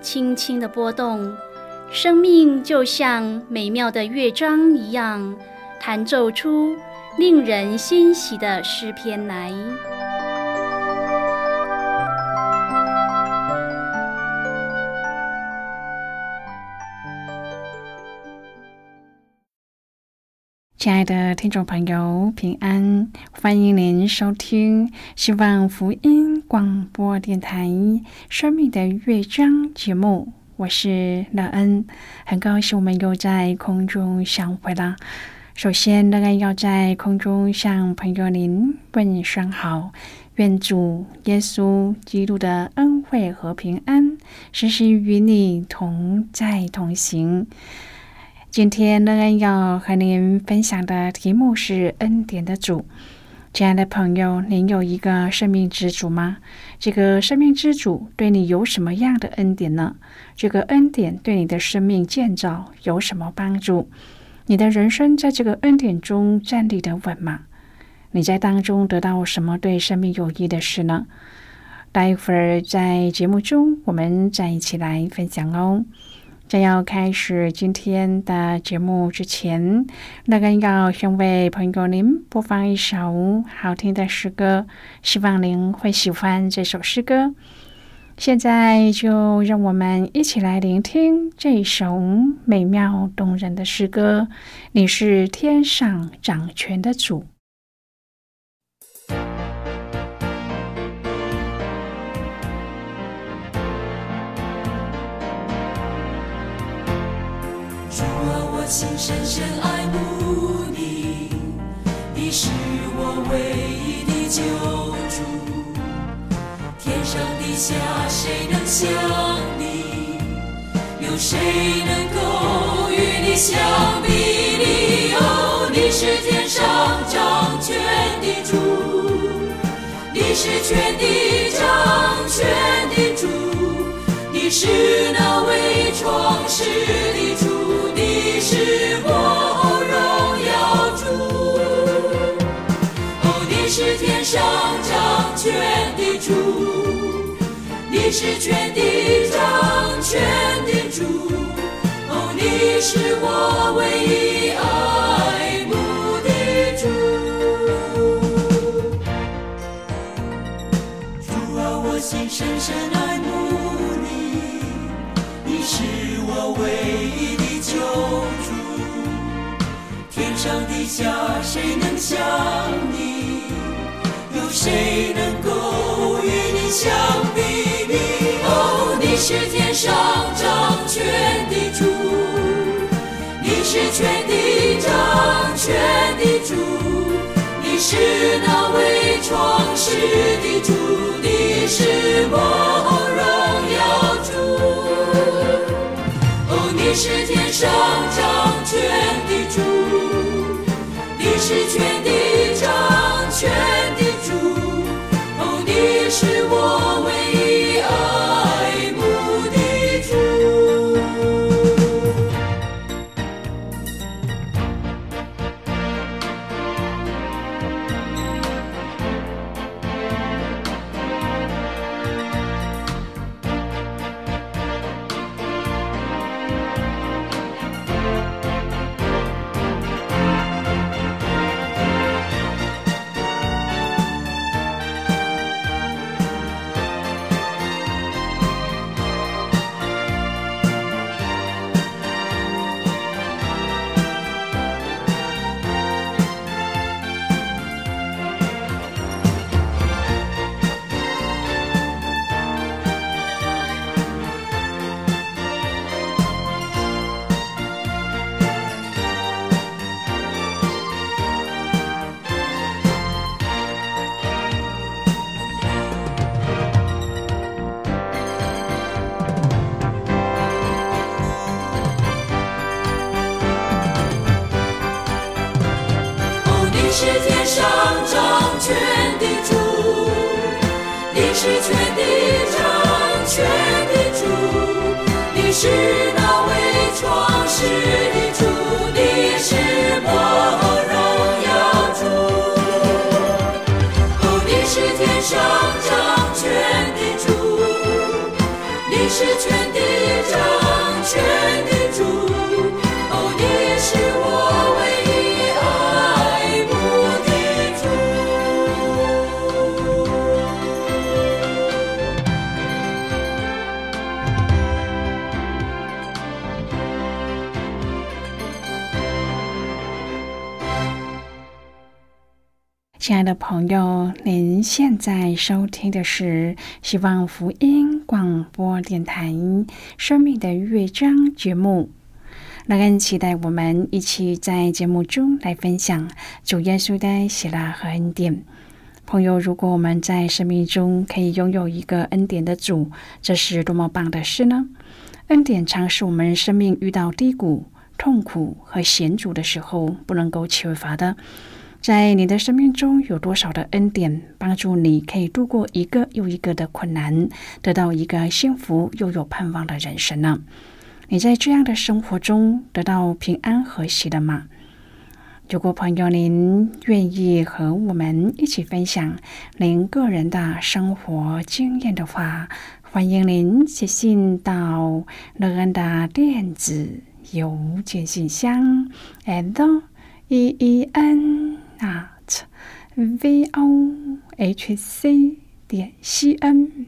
轻轻的波动，生命就像美妙的乐章一样，弹奏出令人欣喜的诗篇来。亲爱的听众朋友，平安！欢迎您收听希望福音广播电台《生命的乐章》节目，我是乐恩，很高兴我们又在空中相会了。首先，乐恩要在空中向朋友您问声好，愿主耶稣基督的恩惠和平安时时与你同在同行。今天乐恩要和您分享的题目是恩典的主。亲爱的朋友，您有一个生命之主吗？这个生命之主对你有什么样的恩典呢？这个恩典对你的生命建造有什么帮助？你的人生在这个恩典中站立的稳吗？你在当中得到什么对生命有益的事呢？待会儿在节目中，我们再一起来分享哦。在要开始今天的节目之前，那个要先为朋友您播放一首好听的诗歌，希望您会喜欢这首诗歌。现在就让我们一起来聆听这首美妙动人的诗歌。你是天上掌权的主。心深深爱慕你，你是我唯一的救主。天上地下谁能像你？有谁能够与你相比？拟？哦，你是天上掌权的主，你是全地掌权是全地掌权的主，哦，你是我唯一爱慕的主。主啊，我心深深爱慕你，你是我唯一的。救主，天上地下谁能像你？有谁能够与你相比拟？哦，你是天上掌权的主，你是全地掌权的主，你是那位创世的主，你是我荣耀主。哦你是天上掌权的主，你是全地掌权。是天上掌权的主，你是全亲爱的朋友，您现在收听的是希望福音广播电台《生命的乐章》节目。乐恩期待我们一起在节目中来分享主耶稣的喜乐和恩典。朋友，如果我们在生命中可以拥有一个恩典的主，这是多么棒的事呢？恩典常是我们生命遇到低谷、痛苦和险阻的时候不能够缺乏的。在你的生命中有多少的恩典，帮助你可以度过一个又一个的困难，得到一个幸福又有盼望的人生呢？你在这样的生活中得到平安和喜的吗？如果朋友您愿意和我们一起分享您个人的生活经验的话，欢迎您写信到乐恩的电子邮件信箱，and e e n at v o h c 点 c n。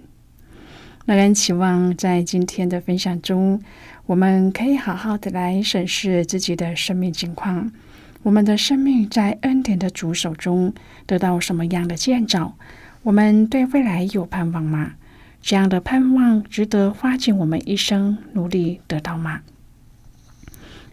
那人期望在今天的分享中，我们可以好好的来审视自己的生命情况。我们的生命在恩典的主手中得到什么样的建造？我们对未来有盼望吗？这样的盼望值得花尽我们一生努力得到吗？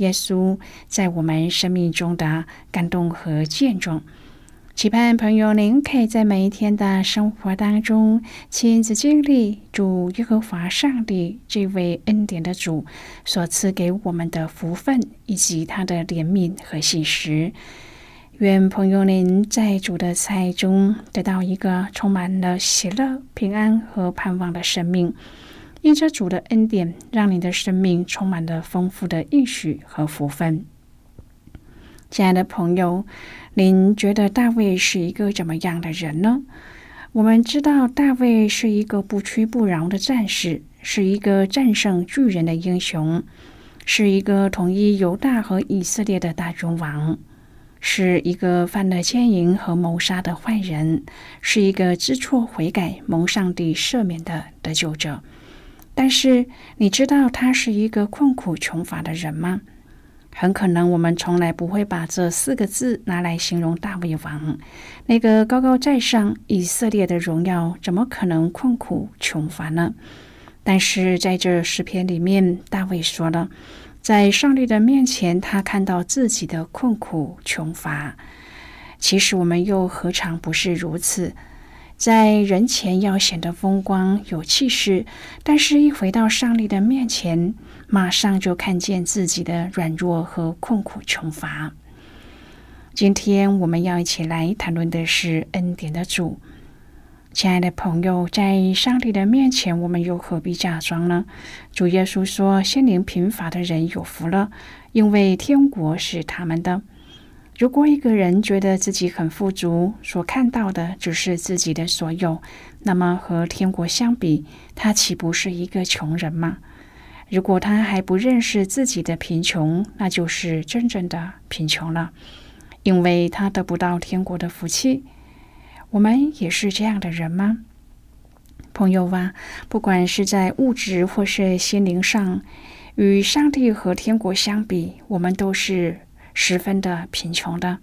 耶稣在我们生命中的感动和见证。期盼朋友您可以在每一天的生活当中亲自经历主耶和华上帝这位恩典的主所赐给我们的福分，以及他的怜悯和信实。愿朋友您在主的爱中得到一个充满了喜乐、平安和盼望的生命。因着主的恩典，让你的生命充满了丰富的应许和福分。亲爱的朋友，您觉得大卫是一个怎么样的人呢？我们知道大卫是一个不屈不挠的战士，是一个战胜巨人的英雄，是一个统一犹大和以色列的大君王，是一个犯了奸淫和谋杀的坏人，是一个知错悔改、蒙上帝赦免的得救者。但是，你知道他是一个困苦穷乏的人吗？很可能我们从来不会把这四个字拿来形容大卫王。那个高高在上以色列的荣耀，怎么可能困苦穷乏呢？但是在这诗篇里面，大卫说了，在上帝的面前，他看到自己的困苦穷乏。其实我们又何尝不是如此？在人前要显得风光有气势，但是一回到上帝的面前，马上就看见自己的软弱和困苦穷乏。今天我们要一起来谈论的是恩典的主。亲爱的朋友，在上帝的面前，我们又何必假装呢？主耶稣说：“心灵贫乏的人有福了，因为天国是他们的。”如果一个人觉得自己很富足，所看到的只是自己的所有，那么和天国相比，他岂不是一个穷人吗？如果他还不认识自己的贫穷，那就是真正的贫穷了，因为他得不到天国的福气。我们也是这样的人吗？朋友啊，不管是在物质或是心灵上，与上帝和天国相比，我们都是十分的贫穷的。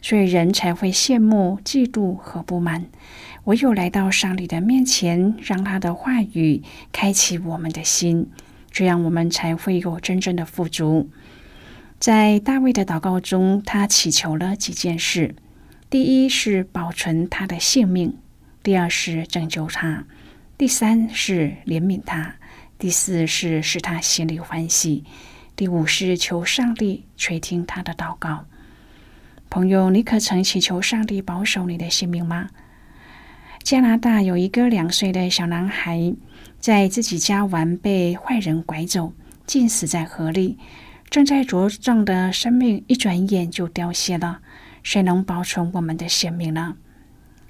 所以人才会羡慕、嫉妒和不满。唯有来到上帝的面前，让他的话语开启我们的心，这样我们才会有真正的富足。在大卫的祷告中，他祈求了几件事：第一是保存他的性命；第二是拯救他；第三是怜悯他；第四是使他心里欢喜；第五是求上帝垂听他的祷告。朋友，你可曾祈求上帝保守你的性命吗？加拿大有一个两岁的小男孩，在自己家玩，被坏人拐走，浸死在河里。正在茁壮的生命，一转眼就凋谢了。谁能保存我们的性命呢？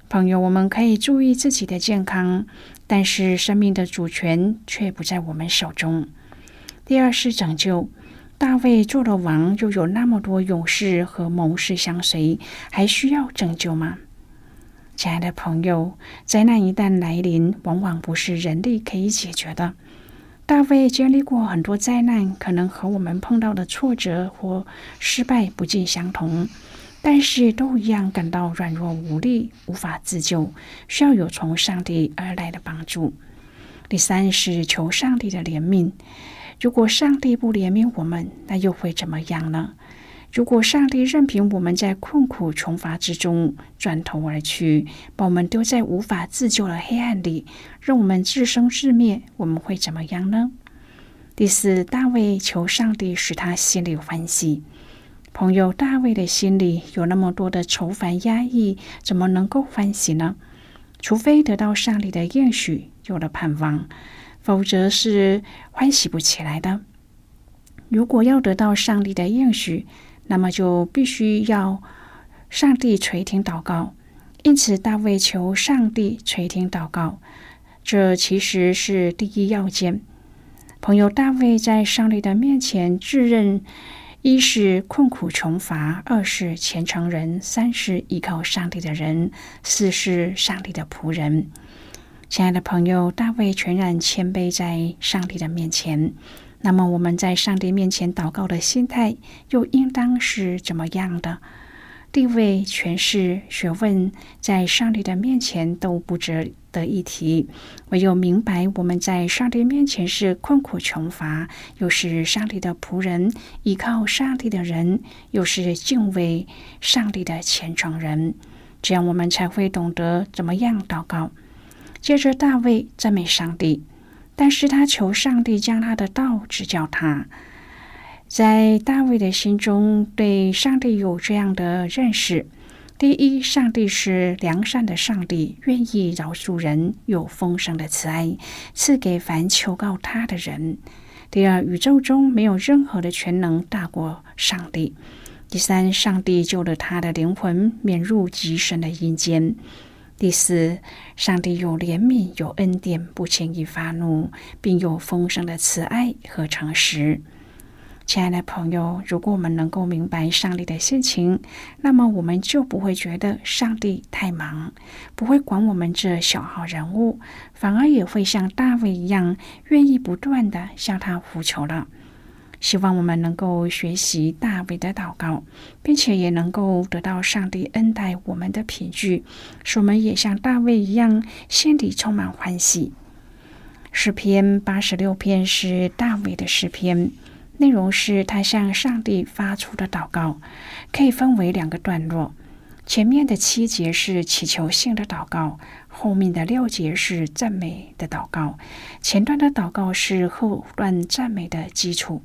朋友，我们可以注意自己的健康，但是生命的主权却不在我们手中。第二是拯救。大卫做了王，又有那么多勇士和谋士相随，还需要拯救吗？亲爱的朋友，灾难一旦来临，往往不是人力可以解决的。大卫经历过很多灾难，可能和我们碰到的挫折或失败不尽相同，但是都一样感到软弱无力，无法自救，需要有从上帝而来的帮助。第三是求上帝的怜悯。如果上帝不怜悯我们，那又会怎么样呢？如果上帝任凭我们在困苦穷乏之中转头而去，把我们丢在无法自救的黑暗里，让我们自生自灭，我们会怎么样呢？第四，大卫求上帝使他心里欢喜。朋友，大卫的心里有那么多的愁烦压抑，怎么能够欢喜呢？除非得到上帝的应许，有了盼望，否则是欢喜不起来的。如果要得到上帝的应许，那么就必须要上帝垂听祷告，因此大卫求上帝垂听祷告，这其实是第一要件。朋友大卫在上帝的面前自认：一是困苦穷乏，二是虔诚人，三是依靠上帝的人，四是上帝的仆人。亲爱的朋友，大卫全然谦卑在上帝的面前。那么我们在上帝面前祷告的心态又应当是怎么样的？地位、权势、学问，在上帝的面前都不值得一提。唯有明白我们在上帝面前是困苦穷乏，又是上帝的仆人，依靠上帝的人，又是敬畏上帝的虔诚人，这样我们才会懂得怎么样祷告。接着，大卫赞美上帝。但是他求上帝将他的道指教他，在大卫的心中对上帝有这样的认识：第一，上帝是良善的上帝，愿意饶恕人，有丰盛的慈爱，赐给凡求告他的人；第二，宇宙中没有任何的全能大过上帝；第三，上帝救了他的灵魂，免入极深的阴间。第四，上帝有怜悯，有恩典，不轻易发怒，并有丰盛的慈爱和诚实。亲爱的朋友，如果我们能够明白上帝的心情，那么我们就不会觉得上帝太忙，不会管我们这小号人物，反而也会像大卫一样，愿意不断的向他呼求了。希望我们能够学习大卫的祷告，并且也能够得到上帝恩待我们的凭据，使我们也像大卫一样，心里充满欢喜。诗篇八十六篇是大卫的诗篇，内容是他向上帝发出的祷告，可以分为两个段落。前面的七节是祈求性的祷告，后面的六节是赞美的祷告。前段的祷告是后段赞美的基础，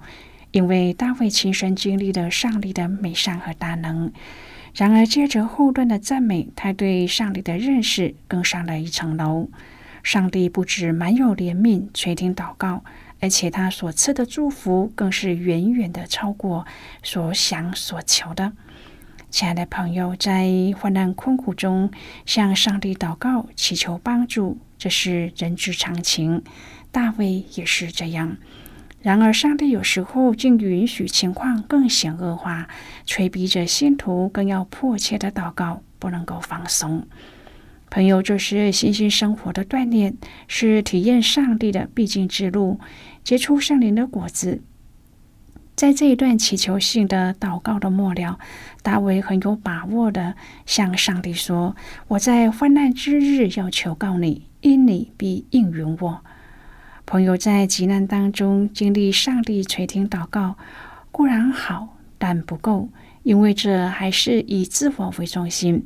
因为大卫亲身经历了上帝的美善和大能。然而，接着后段的赞美，他对上帝的认识更上了一层楼。上帝不止满有怜悯垂听祷告，而且他所赐的祝福更是远远的超过所想所求的。亲爱的朋友，在患难困苦中向上帝祷告、祈求帮助，这是人之常情。大卫也是这样。然而，上帝有时候竟允许情况更显恶化，催逼着信徒更要迫切的祷告，不能够放松。朋友，这是信心生活的锻炼，是体验上帝的必经之路，结出圣灵的果子。在这一段祈求性的祷告的末了，大卫很有把握的向上帝说：“我在患难之日要求告你，因你必应允我。”朋友在急难当中经历上帝垂听祷告固然好，但不够，因为这还是以自我为中心。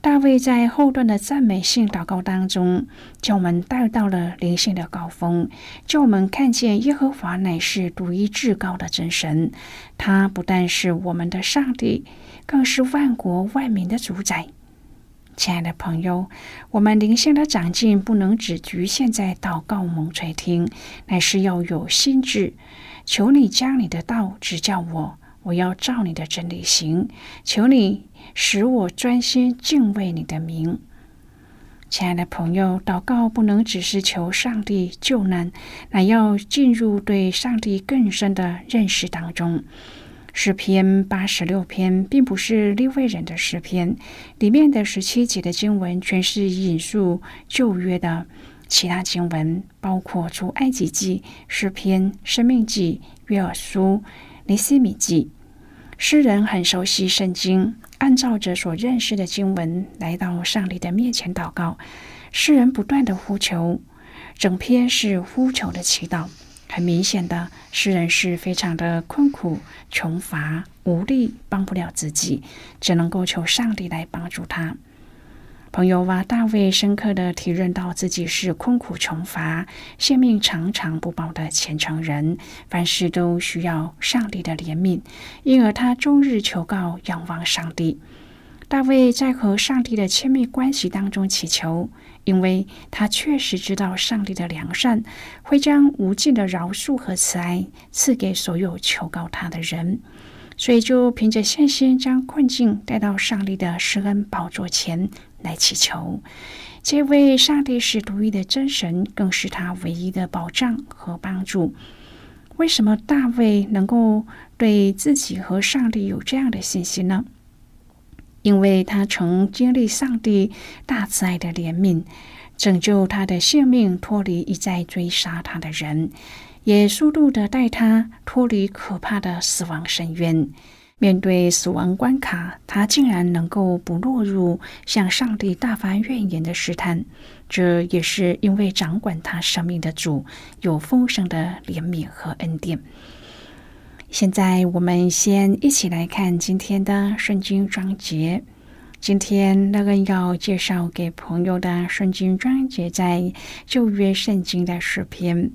大卫在后段的赞美性祷告当中，将我们带到了灵性的高峰，叫我们看见耶和华乃是独一至高的真神。他不但是我们的上帝，更是万国万民的主宰。亲爱的朋友，我们灵性的长进不能只局限在祷告蒙垂听，乃是要有心智。求你将你的道指教我。我要照你的真理行，求你使我专心敬畏你的名。亲爱的朋友，祷告不能只是求上帝救难，乃要进入对上帝更深的认识当中。诗篇八十六篇并不是利未人的诗篇，里面的十七节的经文全是引述旧约的其他经文，包括出埃及记、诗篇、生命记、约珥书、尼西米记。诗人很熟悉圣经，按照着所认识的经文来到上帝的面前祷告。诗人不断的呼求，整篇是呼求的祈祷。很明显的，诗人是非常的困苦、穷乏、无力，帮不了自己，只能够求上帝来帮助他。朋友哇，大卫深刻的体认到自己是困苦穷乏、性命常常不保的虔诚人，凡事都需要上帝的怜悯，因而他终日求告、仰望上帝。大卫在和上帝的亲密关系当中祈求，因为他确实知道上帝的良善会将无尽的饶恕和慈爱赐给所有求告他的人。所以，就凭着信心，将困境带到上帝的施恩宝座前来祈求。这位上帝是独一的真神，更是他唯一的保障和帮助。为什么大卫能够对自己和上帝有这样的信心呢？因为他曾经历上帝大慈爱的怜悯，拯救他的性命，脱离一再追杀他的人。也速度的带他脱离可怕的死亡深渊。面对死亡关卡，他竟然能够不落入向上帝大发怨言的试探。这也是因为掌管他生命的主有丰盛的怜悯和恩典。现在，我们先一起来看今天的圣经章节。今天那个要介绍给朋友的圣经章节，在旧约圣经的诗篇。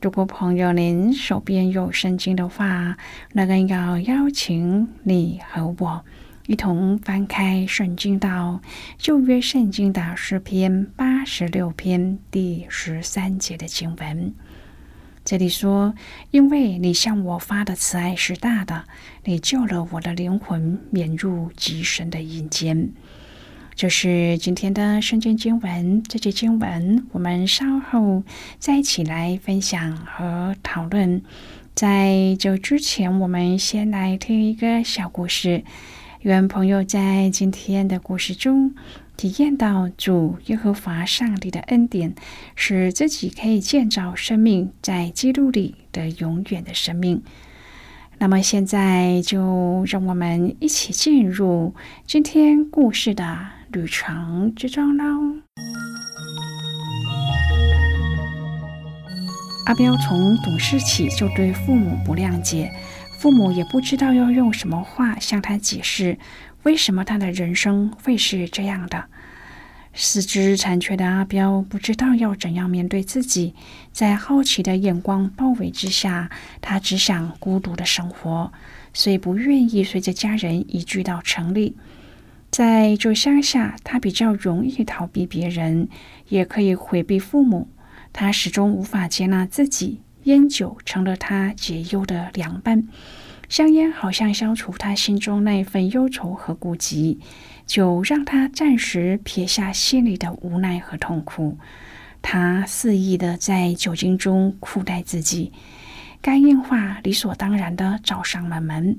如果朋友您手边有圣经的话，那个要邀请你和我一同翻开圣经到旧约圣经的诗篇八十六篇第十三节的经文。这里说：“因为你向我发的慈爱是大的，你救了我的灵魂，免入极深的阴间。”就是今天的圣经经文，这节经文我们稍后再一起来分享和讨论。在这之前，我们先来听一个小故事。愿朋友在今天的故事中体验到主耶和华上帝的恩典，使自己可以建造生命在基督里的永远的生命。那么现在就让我们一起进入今天故事的。旅程之中喽。阿彪从懂事起就对父母不谅解，父母也不知道要用什么话向他解释，为什么他的人生会是这样的。四肢残缺的阿彪不知道要怎样面对自己，在好奇的眼光包围之下，他只想孤独的生活，所以不愿意随着家人移居到城里。在这乡下，他比较容易逃避别人，也可以回避父母。他始终无法接纳自己，烟酒成了他解忧的良伴。香烟好像消除他心中那份忧愁和孤寂，就让他暂时撇下心里的无奈和痛苦。他肆意的在酒精中苦待自己，肝硬化理所当然的找上了门，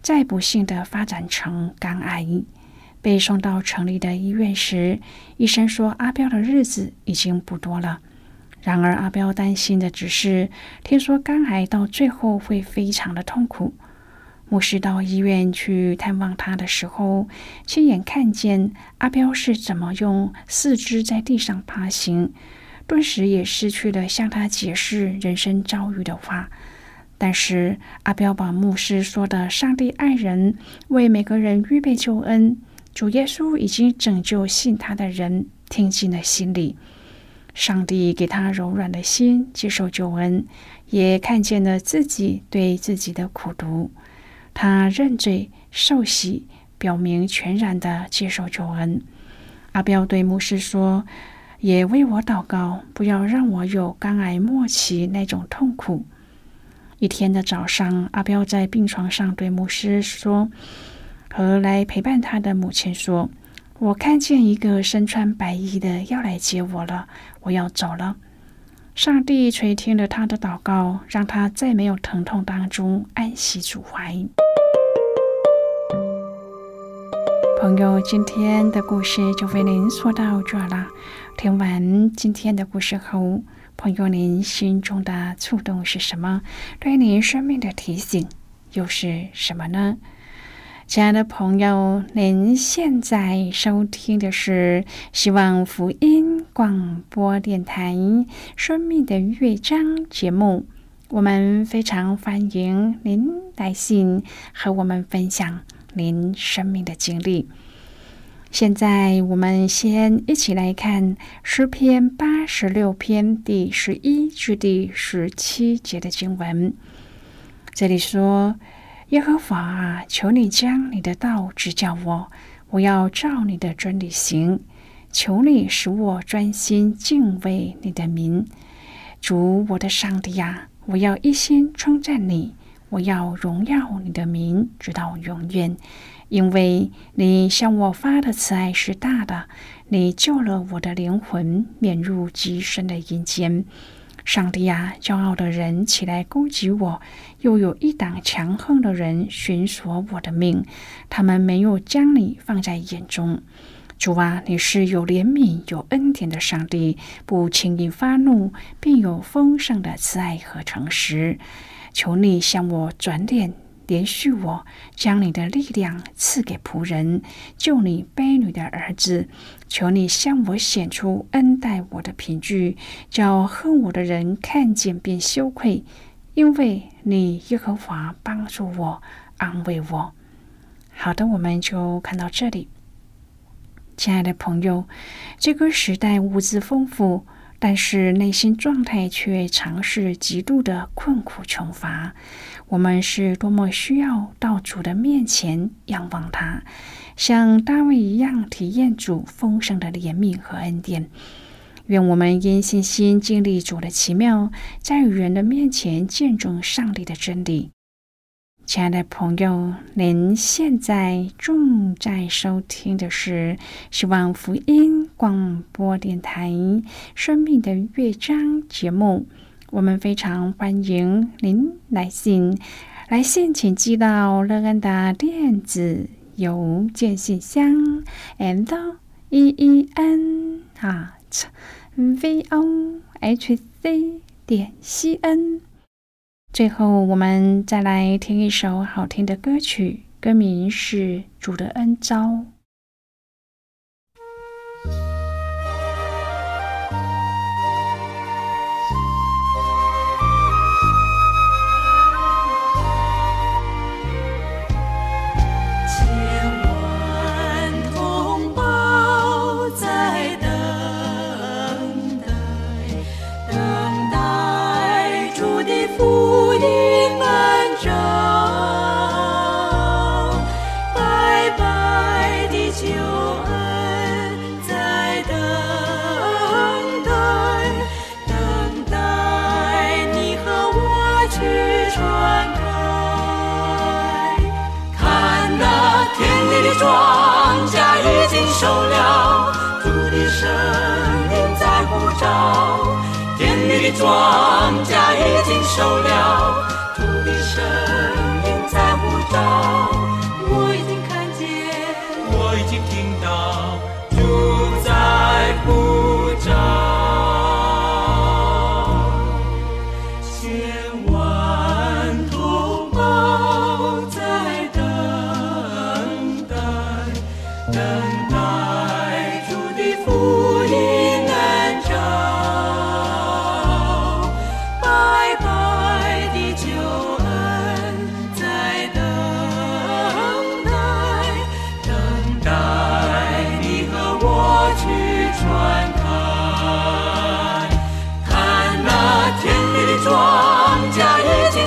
再不幸的发展成肝癌。被送到城里的医院时，医生说阿彪的日子已经不多了。然而，阿彪担心的只是，听说肝癌到最后会非常的痛苦。牧师到医院去探望他的时候，亲眼看见阿彪是怎么用四肢在地上爬行，顿时也失去了向他解释人生遭遇的话。但是，阿彪把牧师说的“上帝爱人，为每个人预备救恩，主耶稣已经拯救信他的人”听进了心里。上帝给他柔软的心，接受救恩，也看见了自己对自己的苦读。他认罪受洗，表明全然的接受救恩。阿彪对牧师说：“也为我祷告，不要让我有肝癌末期那种痛苦。”一天的早上，阿彪在病床上对牧师说：“和来陪伴他的母亲说。”我看见一个身穿白衣的要来接我了，我要走了。上帝垂听了他的祷告，让他在没有疼痛当中安息主怀。朋友，今天的故事就为您说到这了。听完今天的故事后，朋友您心中的触动是什么？对您生命的提醒又是什么呢？亲爱的朋友，您现在收听的是希望福音广播电台《生命的乐章》节目。我们非常欢迎您来信和我们分享您生命的经历。现在，我们先一起来看诗篇八十六篇第十一至第十七节的经文。这里说。耶和华啊，求你将你的道指教我，我要照你的真理行。求你使我专心敬畏你的名。主我的上帝呀，我要一心称赞你，我要荣耀你的名，直到永远。因为你向我发的慈爱是大的，你救了我的灵魂，免入极深的阴间。上帝啊，骄傲的人起来攻击我，又有一党强横的人寻索我的命。他们没有将你放在眼中。主啊，你是有怜悯、有恩典的上帝，不轻易发怒，并有丰盛的慈爱和诚实。求你向我转脸。连续我，将你的力量赐给仆人，救你卑女的儿子。求你向我显出恩待我的凭据，叫恨我的人看见便羞愧，因为你耶和华帮助我，安慰我。好的，我们就看到这里。亲爱的朋友，这个时代物资丰富。但是内心状态却常是极度的困苦穷乏。我们是多么需要到主的面前仰望他，像大卫一样体验主丰盛的怜悯和恩典。愿我们因信心经历主的奇妙，在人的面前见证上帝的真理。亲爱的朋友，您现在正在收听的是希望福音广播电台《生命的乐章》节目。我们非常欢迎您来信，来信请寄到乐安的电子邮件信箱，and e e n at v o h c 点 c n。最后，我们再来听一首好听的歌曲，歌名是《主的恩招》。庄稼已经收了，土地声音在呼召，田里的庄稼已经收了，土地声音在呼召，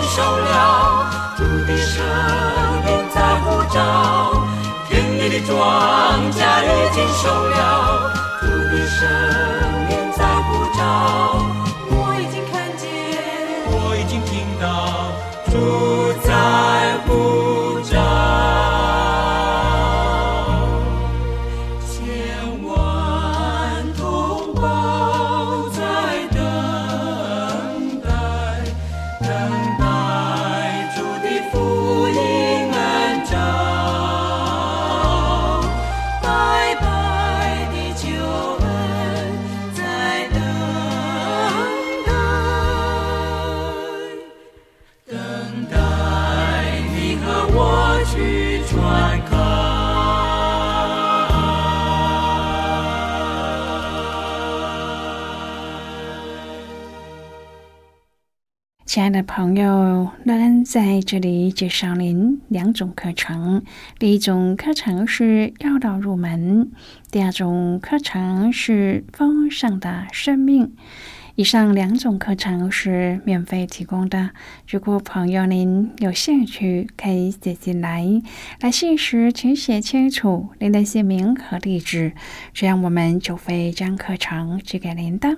已经熟了，主的声音在呼召。田里的庄稼已经熟了，主的声音在呼召。亲爱的朋友，乐恩在这里介绍您两种课程。第一种课程是要道入门，第二种课程是丰盛的生命。以上两种课程是免费提供的。如果朋友您有兴趣，可以写进来。来信时请写清楚您的姓名和地址，这样我们就会将课程寄给您的。